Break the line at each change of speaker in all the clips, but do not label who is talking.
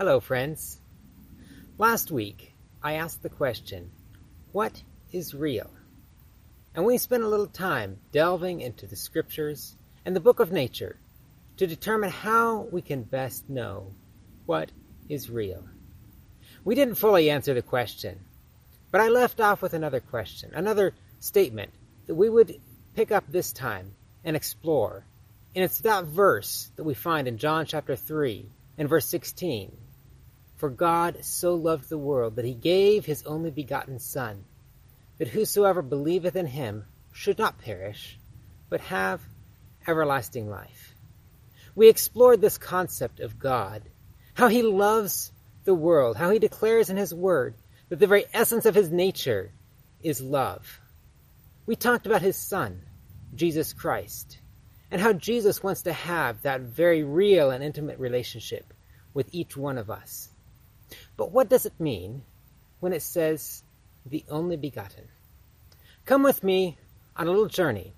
Hello, friends. Last week, I asked the question, What is real? And we spent a little time delving into the scriptures and the book of nature to determine how we can best know what is real. We didn't fully answer the question, but I left off with another question, another statement that we would pick up this time and explore. And it's that verse that we find in John chapter 3 and verse 16. For God so loved the world that he gave his only begotten Son, that whosoever believeth in him should not perish, but have everlasting life. We explored this concept of God, how he loves the world, how he declares in his word that the very essence of his nature is love. We talked about his son, Jesus Christ, and how Jesus wants to have that very real and intimate relationship with each one of us. But what does it mean when it says the only begotten? Come with me on a little journey.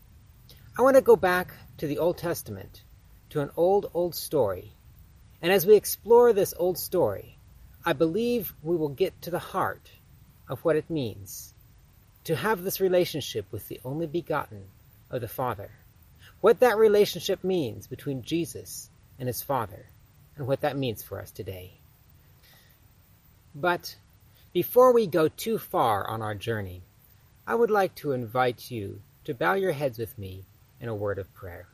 I want to go back to the Old Testament, to an old, old story. And as we explore this old story, I believe we will get to the heart of what it means to have this relationship with the only begotten of the Father. What that relationship means between Jesus and his Father, and what that means for us today. But before we go too far on our journey, I would like to invite you to bow your heads with me in a word of prayer.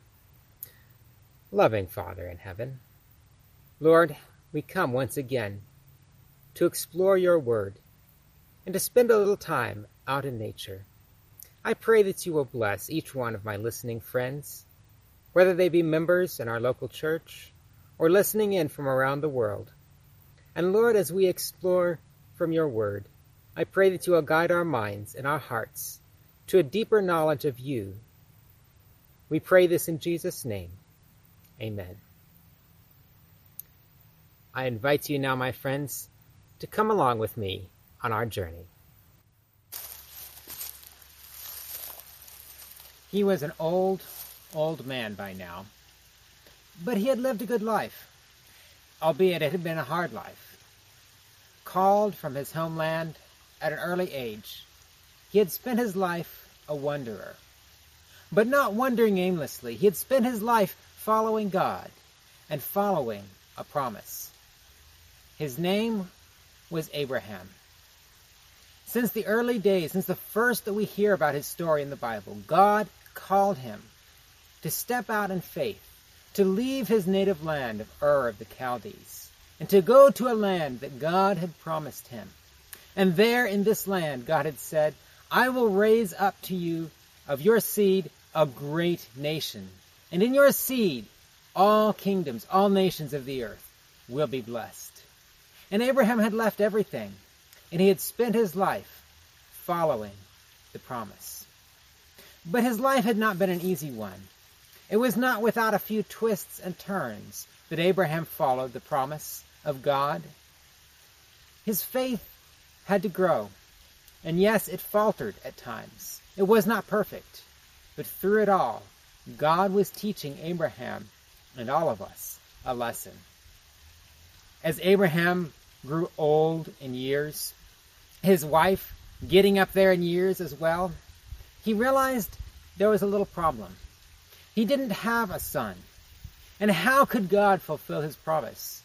Loving Father in heaven, Lord, we come once again to explore your word and to spend a little time out in nature. I pray that you will bless each one of my listening friends, whether they be members in our local church or listening in from around the world. And Lord, as we explore from your word, I pray that you will guide our minds and our hearts to a deeper knowledge of you. We pray this in Jesus' name. Amen. I invite you now, my friends, to come along with me on our journey. He was an old, old man by now, but he had lived a good life, albeit it had been a hard life called from his homeland at an early age, he had spent his life a wanderer. But not wandering aimlessly, he had spent his life following God and following a promise. His name was Abraham. Since the early days, since the first that we hear about his story in the Bible, God called him to step out in faith, to leave his native land of Ur of the Chaldees, and to go to a land that God had promised him. And there in this land, God had said, I will raise up to you of your seed a great nation. And in your seed, all kingdoms, all nations of the earth will be blessed. And Abraham had left everything, and he had spent his life following the promise. But his life had not been an easy one. It was not without a few twists and turns that Abraham followed the promise of God. His faith had to grow. And yes, it faltered at times. It was not perfect. But through it all, God was teaching Abraham and all of us a lesson. As Abraham grew old in years, his wife getting up there in years as well, he realized there was a little problem. He didn't have a son. And how could God fulfill his promise?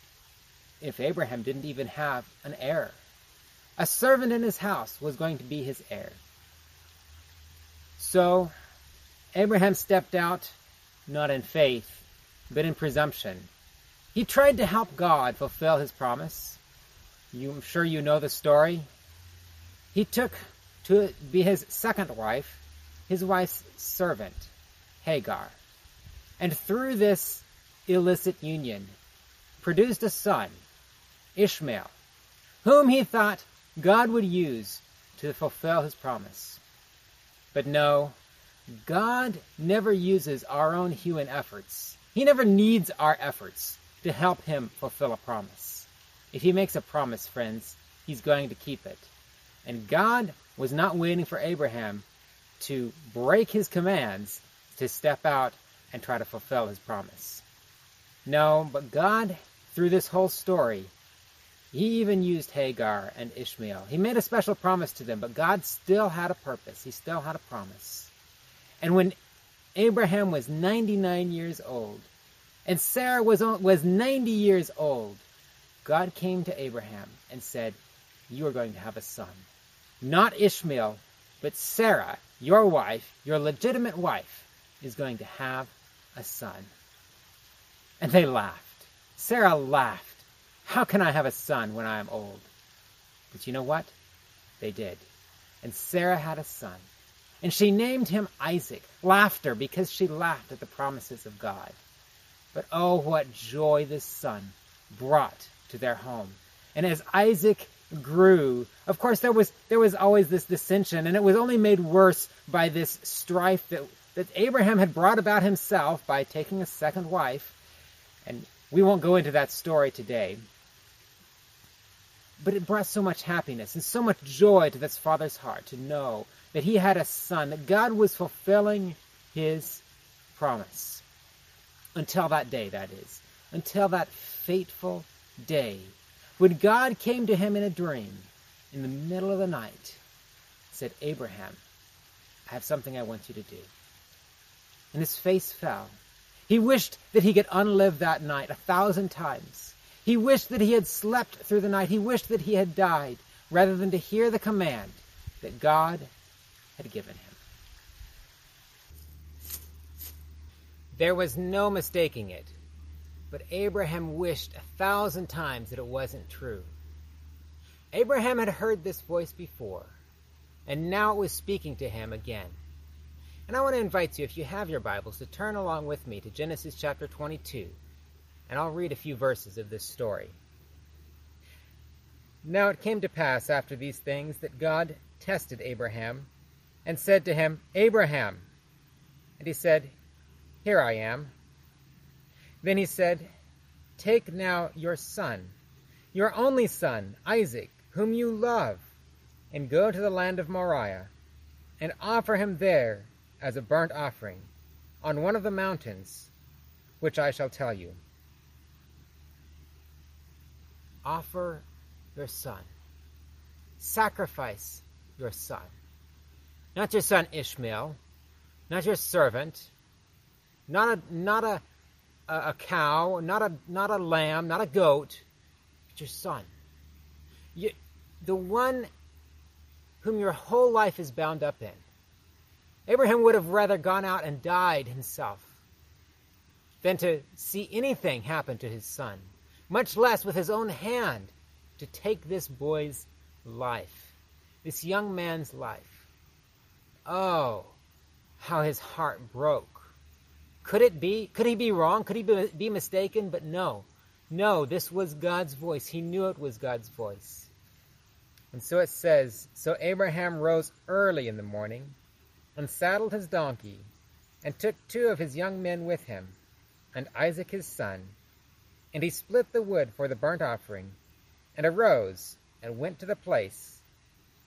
If Abraham didn't even have an heir. A servant in his house was going to be his heir. So Abraham stepped out, not in faith, but in presumption. He tried to help God fulfill his promise. You, I'm sure you know the story. He took to be his second wife, his wife's servant, Hagar. And through this illicit union, produced a son Ishmael, whom he thought God would use to fulfill his promise. But no, God never uses our own human efforts. He never needs our efforts to help him fulfill a promise. If he makes a promise, friends, he's going to keep it. And God was not waiting for Abraham to break his commands to step out and try to fulfill his promise. No, but God, through this whole story, He even used Hagar and Ishmael. He made a special promise to them, but God still had a purpose. He still had a promise. And when Abraham was 99 years old and Sarah was, was 90 years old, God came to Abraham and said, You are going to have a son. Not Ishmael, but Sarah, your wife, your legitimate wife, is going to have a son. And they laughed. Sarah laughed. How can I have a son when I am old? But you know what? They did. And Sarah had a son. And she named him Isaac, laughter, because she laughed at the promises of God. But oh, what joy this son brought to their home. And as Isaac grew, of course there was there was always this dissension, and it was only made worse by this strife that, that Abraham had brought about himself by taking a second wife. And we won't go into that story today. But it brought so much happiness and so much joy to this father's heart to know that he had a son, that God was fulfilling his promise. Until that day, that is. Until that fateful day when God came to him in a dream in the middle of the night, said, Abraham, I have something I want you to do. And his face fell. He wished that he could unlive that night a thousand times. He wished that he had slept through the night. He wished that he had died rather than to hear the command that God had given him. There was no mistaking it, but Abraham wished a thousand times that it wasn't true. Abraham had heard this voice before, and now it was speaking to him again. And I want to invite you, if you have your Bibles, to turn along with me to Genesis chapter 22 and I'll read a few verses of this story. Now it came to pass after these things that God tested Abraham and said to him, Abraham. And he said, Here I am. Then he said, Take now your son, your only son, Isaac, whom you love, and go to the land of Moriah, and offer him there as a burnt offering on one of the mountains, which I shall tell you offer your son. Sacrifice your son. Not your son Ishmael, not your servant, not a, not a, a, cow, not a, not a lamb, not a goat, but your son. You, the one whom your whole life is bound up in. Abraham would have rather gone out and died himself than to see anything happen to his son much less with his own hand, to take this boy's life, this young man's life. Oh, how his heart broke. Could it be? Could he be wrong? Could he be mistaken? But no. No, this was God's voice. He knew it was God's voice. And so it says So Abraham rose early in the morning, and saddled his donkey, and took two of his young men with him, and Isaac his son, and he split the wood for the burnt offering, and arose and went to the place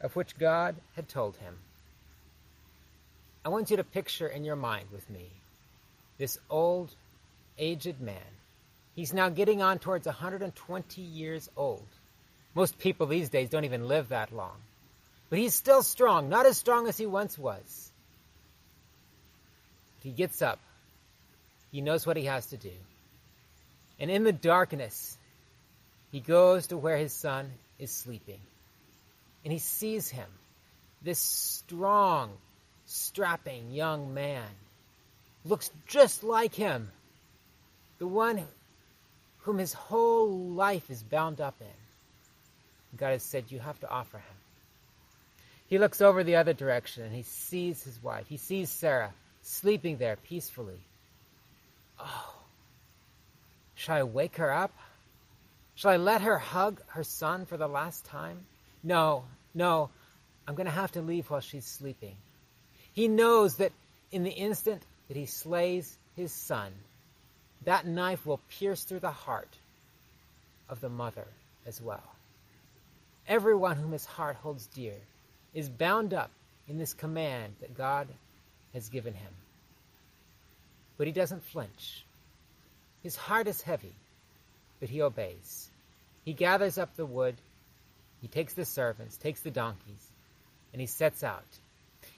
of which God had told him. I want you to picture in your mind with me this old, aged man. He's now getting on towards 120 years old. Most people these days don't even live that long. But he's still strong, not as strong as he once was. He gets up. He knows what he has to do. And in the darkness, he goes to where his son is sleeping. And he sees him, this strong, strapping young man. Looks just like him, the one whom his whole life is bound up in. God has said, You have to offer him. He looks over the other direction and he sees his wife. He sees Sarah sleeping there peacefully. Oh, Shall I wake her up? Shall I let her hug her son for the last time? No, no. I'm going to have to leave while she's sleeping. He knows that in the instant that he slays his son, that knife will pierce through the heart of the mother as well. Everyone whom his heart holds dear is bound up in this command that God has given him. But he doesn't flinch. His heart is heavy, but he obeys. he gathers up the wood, he takes the servants, takes the donkeys, and he sets out.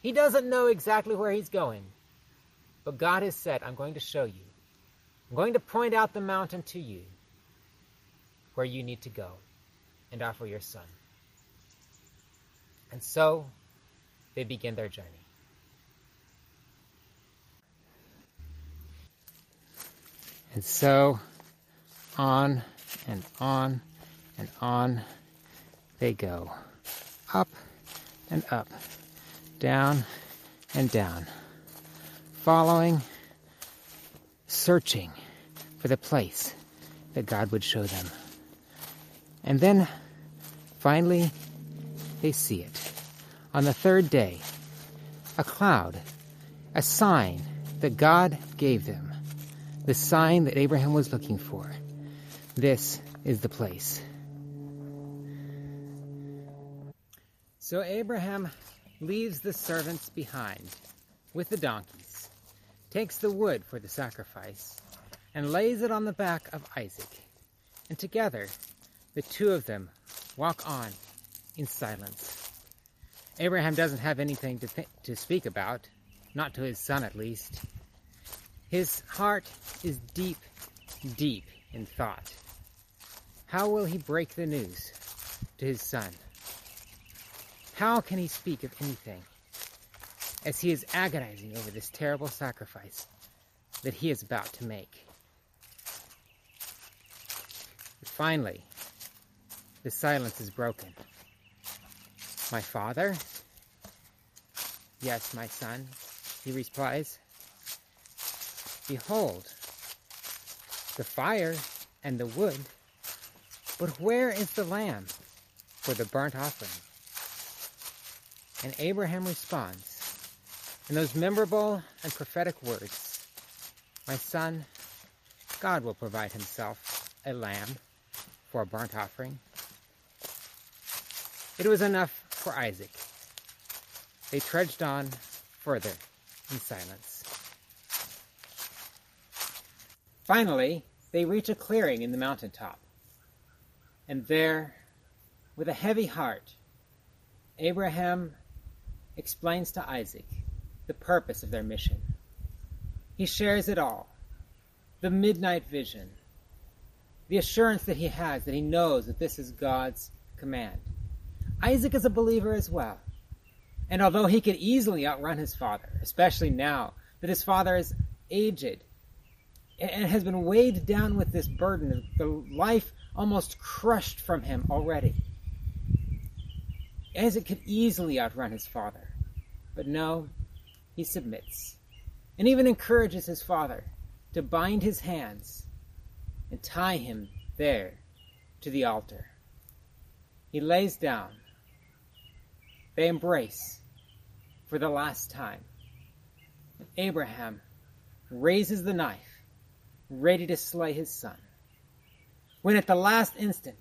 He doesn't know exactly where he's going, but God has said, I'm going to show you. I'm going to point out the mountain to you where you need to go and offer your son. And so they begin their journey. And so on and on and on they go. Up and up, down and down, following, searching for the place that God would show them. And then finally they see it. On the third day, a cloud, a sign that God gave them, the sign that Abraham was looking for. This is the place. So Abraham leaves the servants behind with the donkeys, takes the wood for the sacrifice, and lays it on the back of Isaac. And together, the two of them walk on in silence. Abraham doesn't have anything to, th- to speak about, not to his son at least. His heart is deep, deep in thought. How will he break the news to his son? How can he speak of anything as he is agonizing over this terrible sacrifice that he is about to make? Finally, the silence is broken. My father? Yes, my son, he replies. Behold, the fire and the wood, but where is the lamb for the burnt offering? And Abraham responds in those memorable and prophetic words My son, God will provide himself a lamb for a burnt offering. It was enough for Isaac. They trudged on further in silence. Finally, they reach a clearing in the mountaintop. And there, with a heavy heart, Abraham explains to Isaac the purpose of their mission. He shares it all the midnight vision, the assurance that he has that he knows that this is God's command. Isaac is a believer as well. And although he could easily outrun his father, especially now that his father is aged and has been weighed down with this burden, the life almost crushed from him already, Isaac could easily outrun his father. But no, he submits and even encourages his father to bind his hands and tie him there to the altar. He lays down. They embrace for the last time. Abraham raises the knife, ready to slay his son. When at the last instant,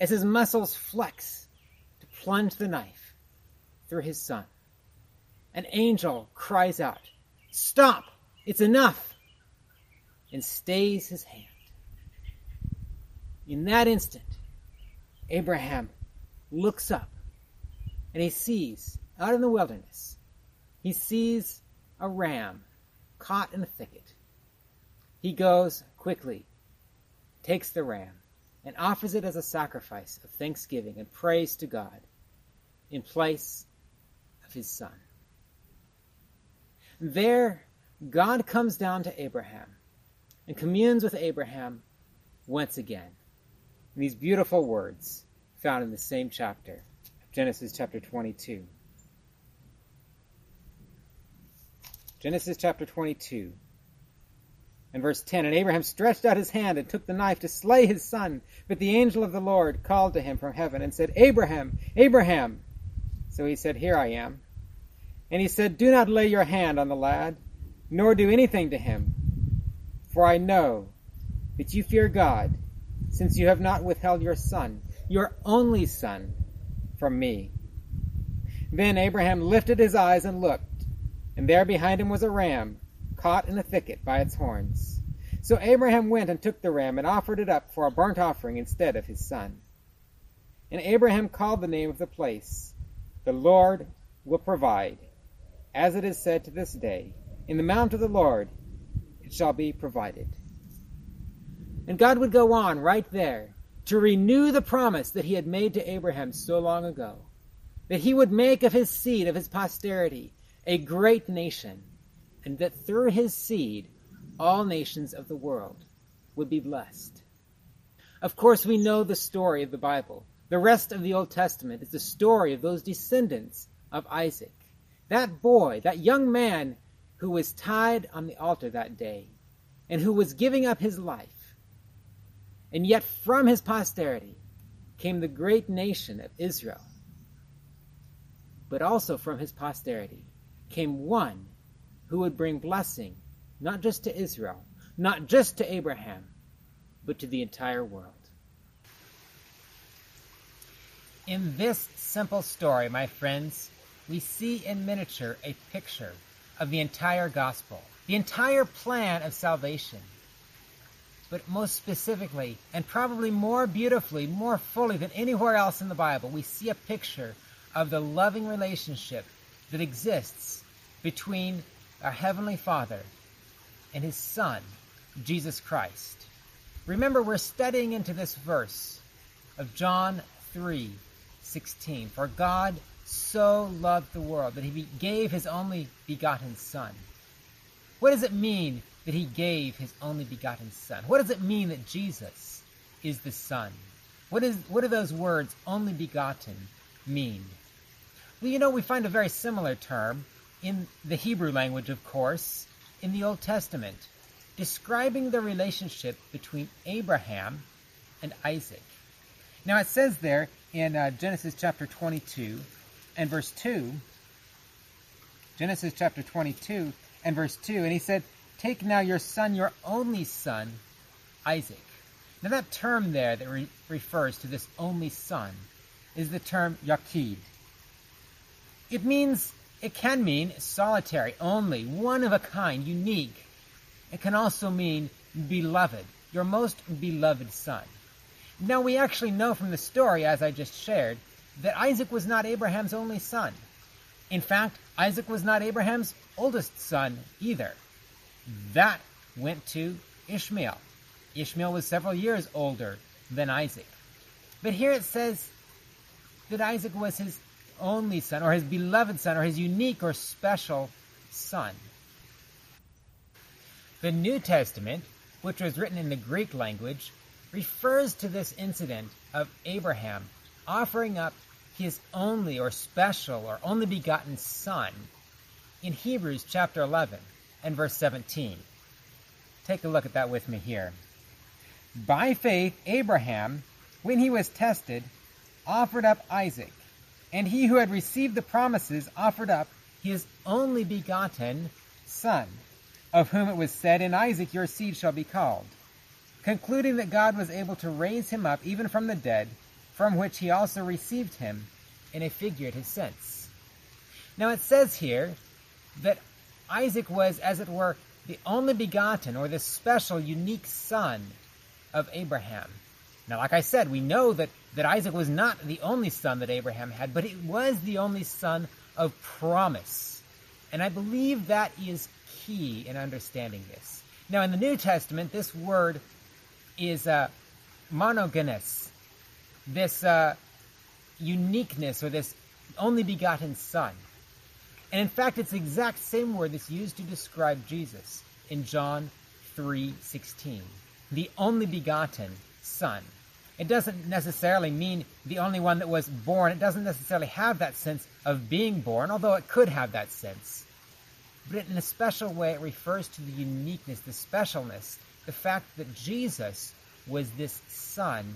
as his muscles flex to plunge the knife through his son, an angel cries out, Stop! It's enough! and stays his hand. In that instant, Abraham looks up and he sees, out in the wilderness, he sees a ram caught in a thicket. He goes quickly, takes the ram, and offers it as a sacrifice of thanksgiving and praise to God in place of his son. There, God comes down to Abraham and communes with Abraham once again. In these beautiful words found in the same chapter, Genesis chapter 22. Genesis chapter 22 and verse 10 And Abraham stretched out his hand and took the knife to slay his son. But the angel of the Lord called to him from heaven and said, Abraham, Abraham. So he said, Here I am. And he said, Do not lay your hand on the lad, nor do anything to him. For I know that you fear God, since you have not withheld your son, your only son, from me. Then Abraham lifted his eyes and looked, and there behind him was a ram, caught in a thicket by its horns. So Abraham went and took the ram and offered it up for a burnt offering instead of his son. And Abraham called the name of the place, The Lord will provide. As it is said to this day, In the mount of the Lord it shall be provided. And God would go on right there to renew the promise that he had made to Abraham so long ago that he would make of his seed, of his posterity, a great nation, and that through his seed all nations of the world would be blessed. Of course, we know the story of the Bible. The rest of the Old Testament is the story of those descendants of Isaac. That boy, that young man who was tied on the altar that day and who was giving up his life. And yet from his posterity came the great nation of Israel but also from his posterity came one who would bring blessing not just to Israel, not just to Abraham, but to the entire world. In this simple story, my friends, we see in miniature a picture of the entire gospel, the entire plan of salvation. But most specifically, and probably more beautifully, more fully than anywhere else in the Bible, we see a picture of the loving relationship that exists between our Heavenly Father and His Son, Jesus Christ. Remember, we're studying into this verse of John 3 16. For God so loved the world that He gave His only begotten Son. What does it mean that He gave His only begotten Son? What does it mean that Jesus is the Son? What, is, what do those words, only begotten, mean? Well, you know, we find a very similar term in the Hebrew language, of course, in the Old Testament, describing the relationship between Abraham and Isaac. Now, it says there in uh, Genesis chapter 22 and verse 2, Genesis chapter 22 and verse 2, and he said, Take now your son, your only son, Isaac. Now, that term there that re- refers to this only son is the term Yachid. It means, it can mean solitary, only, one of a kind, unique. It can also mean beloved, your most beloved son. Now we actually know from the story, as I just shared, that Isaac was not Abraham's only son. In fact, Isaac was not Abraham's oldest son either. That went to Ishmael. Ishmael was several years older than Isaac. But here it says that Isaac was his only son, or his beloved son, or his unique or special son. The New Testament, which was written in the Greek language, refers to this incident of Abraham offering up his only or special or only begotten son in Hebrews chapter 11 and verse 17. Take a look at that with me here. By faith, Abraham, when he was tested, offered up Isaac and he who had received the promises offered up his only begotten son, of whom it was said, In Isaac your seed shall be called, concluding that God was able to raise him up even from the dead, from which he also received him in a figurative sense. Now it says here that Isaac was, as it were, the only begotten or the special, unique son of Abraham. Now, like I said, we know that, that Isaac was not the only son that Abraham had, but it was the only son of promise. And I believe that is key in understanding this. Now, in the New Testament, this word is uh, monogenes, this uh, uniqueness or this only begotten son. And in fact, it's the exact same word that's used to describe Jesus in John 3:16, the only begotten son. It doesn't necessarily mean the only one that was born. It doesn't necessarily have that sense of being born, although it could have that sense. But in a special way, it refers to the uniqueness, the specialness, the fact that Jesus was this son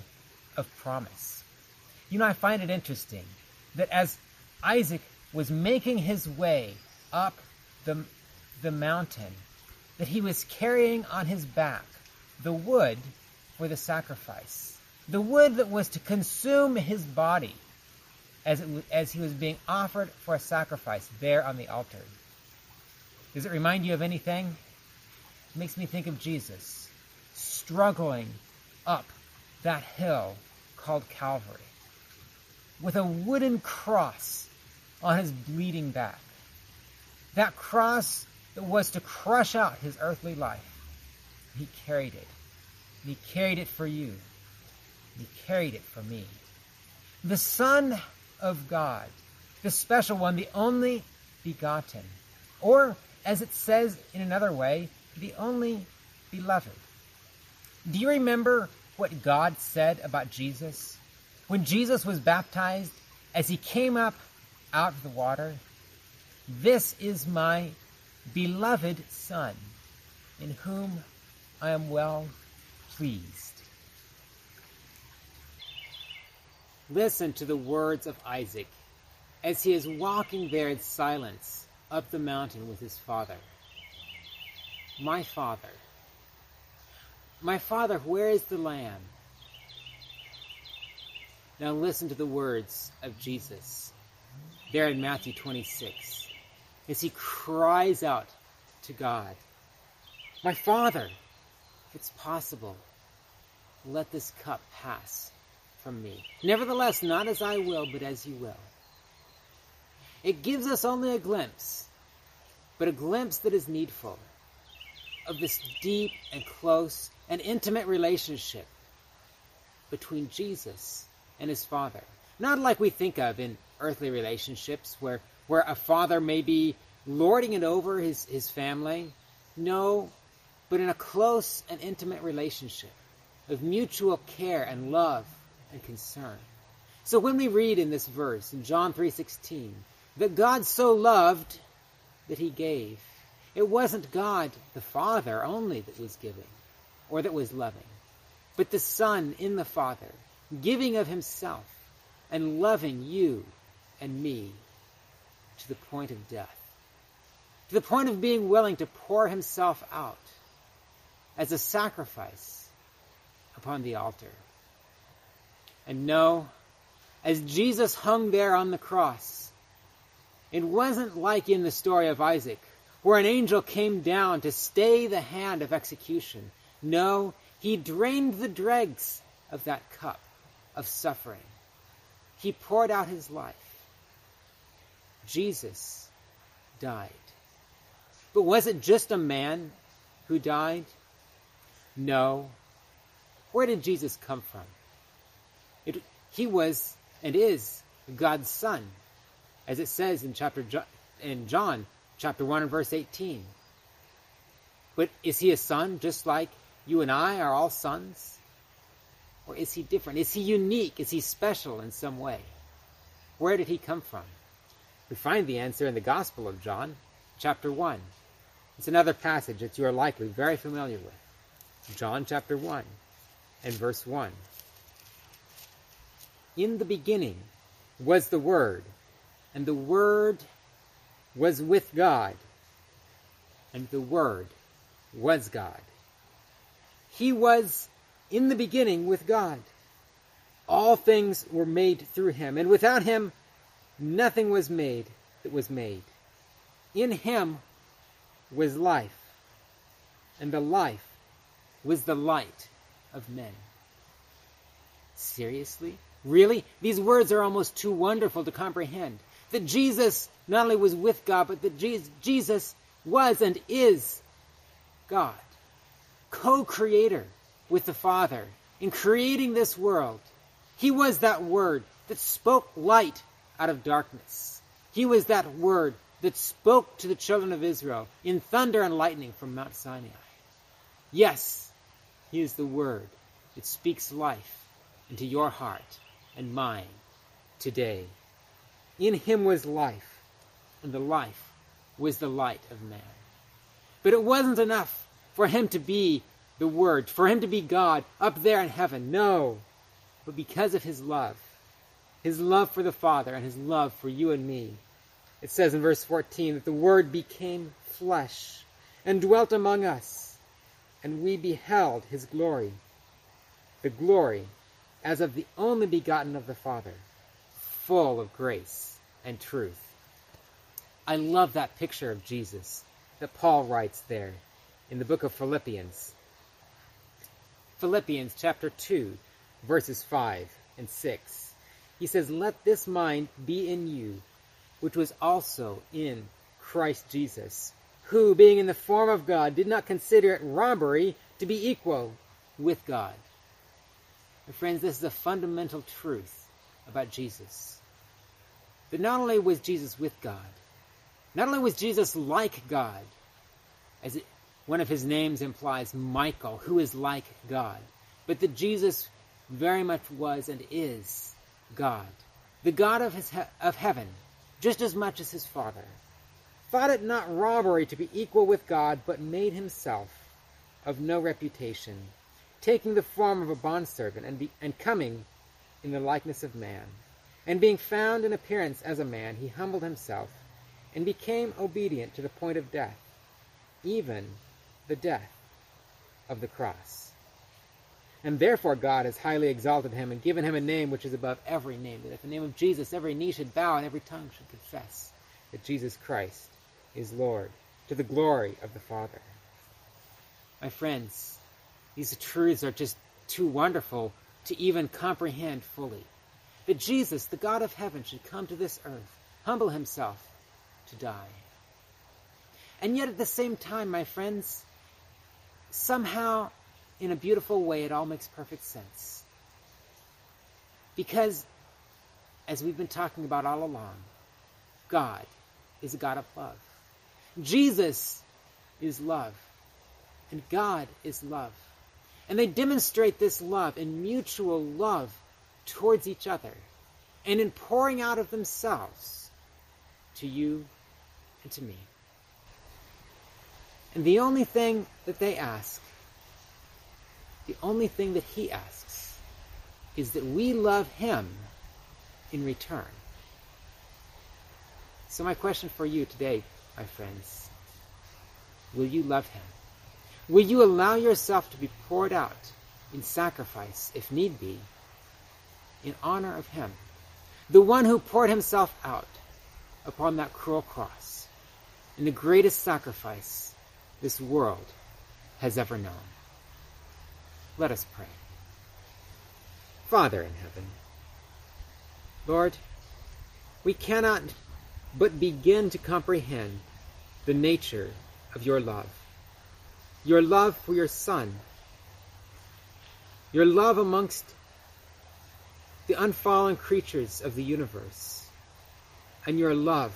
of promise. You know, I find it interesting that as Isaac was making his way up the, the mountain, that he was carrying on his back the wood for the sacrifice the wood that was to consume his body as, it, as he was being offered for a sacrifice there on the altar. Does it remind you of anything? It makes me think of Jesus. struggling up that hill called Calvary with a wooden cross on his bleeding back. That cross that was to crush out his earthly life. He carried it. He carried it for you. He carried it for me. The Son of God, the special one, the only begotten, or as it says in another way, the only beloved. Do you remember what God said about Jesus? When Jesus was baptized, as he came up out of the water, this is my beloved Son, in whom I am well pleased. Listen to the words of Isaac as he is walking there in silence up the mountain with his father. My father, my father, where is the lamb? Now listen to the words of Jesus there in Matthew 26 as he cries out to God, My Father, if it's possible, let this cup pass from me. Nevertheless, not as I will, but as you will. It gives us only a glimpse, but a glimpse that is needful of this deep and close and intimate relationship between Jesus and his Father. Not like we think of in earthly relationships where, where a father may be lording it over his, his family. No, but in a close and intimate relationship of mutual care and love and concern. So when we read in this verse in John 3:16 that God so loved that he gave, it wasn't God the Father only that was giving or that was loving, but the Son in the Father, giving of himself and loving you and me to the point of death, to the point of being willing to pour himself out as a sacrifice upon the altar. And no, as Jesus hung there on the cross, it wasn't like in the story of Isaac, where an angel came down to stay the hand of execution. No, he drained the dregs of that cup of suffering. He poured out his life. Jesus died. But was it just a man who died? No. Where did Jesus come from? He was and is God's son, as it says in chapter in John chapter one and verse eighteen. But is he a son just like you and I are all sons? Or is he different? Is he unique? Is he special in some way? Where did he come from? We find the answer in the Gospel of John, chapter 1. It's another passage that you are likely very familiar with. John chapter 1 and verse 1. In the beginning was the Word, and the Word was with God, and the Word was God. He was in the beginning with God. All things were made through him, and without him nothing was made that was made. In him was life, and the life was the light of men. Seriously? Really? These words are almost too wonderful to comprehend. That Jesus not only was with God, but that Jesus was and is God, co creator with the Father in creating this world. He was that word that spoke light out of darkness. He was that word that spoke to the children of Israel in thunder and lightning from Mount Sinai. Yes, He is the word that speaks life into your heart and mine today. In Him was life, and the life was the light of man. But it wasn't enough for Him to be the Word, for Him to be God up there in heaven. No. But because of His love, His love for the Father and His love for you and me, it says in verse 14 that the Word became flesh and dwelt among us, and we beheld His glory, the glory as of the only begotten of the Father, full of grace and truth. I love that picture of Jesus that Paul writes there in the book of Philippians.
Philippians chapter 2, verses 5 and 6. He says, Let this mind be in you, which was also in Christ Jesus, who, being in the form of God, did not consider it robbery to be equal with God. And friends, this is a fundamental truth about Jesus. That not only was Jesus with God, not only was Jesus like God, as it, one of his names implies, Michael, who is like God, but that Jesus very much was and is God, the God of, his of heaven, just as much as his Father, thought it not robbery to be equal with God, but made himself of no reputation, taking the form of a bondservant and, be, and coming in the likeness of man. And being found in appearance as a man, he humbled himself and became obedient to the point of death, even the death of the cross. And therefore God has highly exalted him and given him a name which is above every name, that at the name of Jesus every knee should bow and every tongue should confess that Jesus Christ is Lord, to the glory of the Father. My friends, these truths are just too wonderful to even comprehend fully. That Jesus, the God of heaven, should come to this earth, humble himself to die. And yet at the same time, my friends, somehow, in a beautiful way, it all makes perfect sense. Because, as we've been talking about all along, God is a God of love. Jesus is love. And God is love. And they demonstrate this love in mutual love towards each other and in pouring out of themselves to you and to me. And the only thing that they ask, the only thing that He asks, is that we love Him in return. So, my question for you today, my friends, will you love Him? Will you allow yourself to be poured out in sacrifice, if need be, in honor of Him, the one who poured Himself out upon that cruel cross in the greatest sacrifice this world has ever known? Let us pray. Father in heaven, Lord, we cannot but begin to comprehend the nature of your love your love for your Son, your love amongst the unfallen creatures of the universe, and your love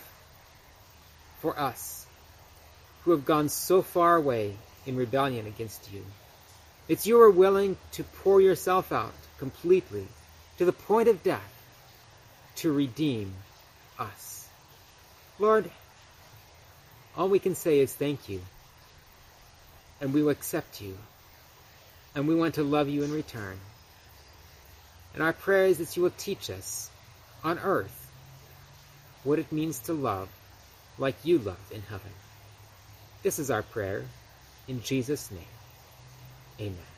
for us who have gone so far away in rebellion against you. It's you are willing to pour yourself out completely to the point of death to redeem us. Lord, all we can say is thank you and we will accept you. And we want to love you in return. And our prayer is that you will teach us on earth what it means to love like you love in heaven. This is our prayer in Jesus' name. Amen.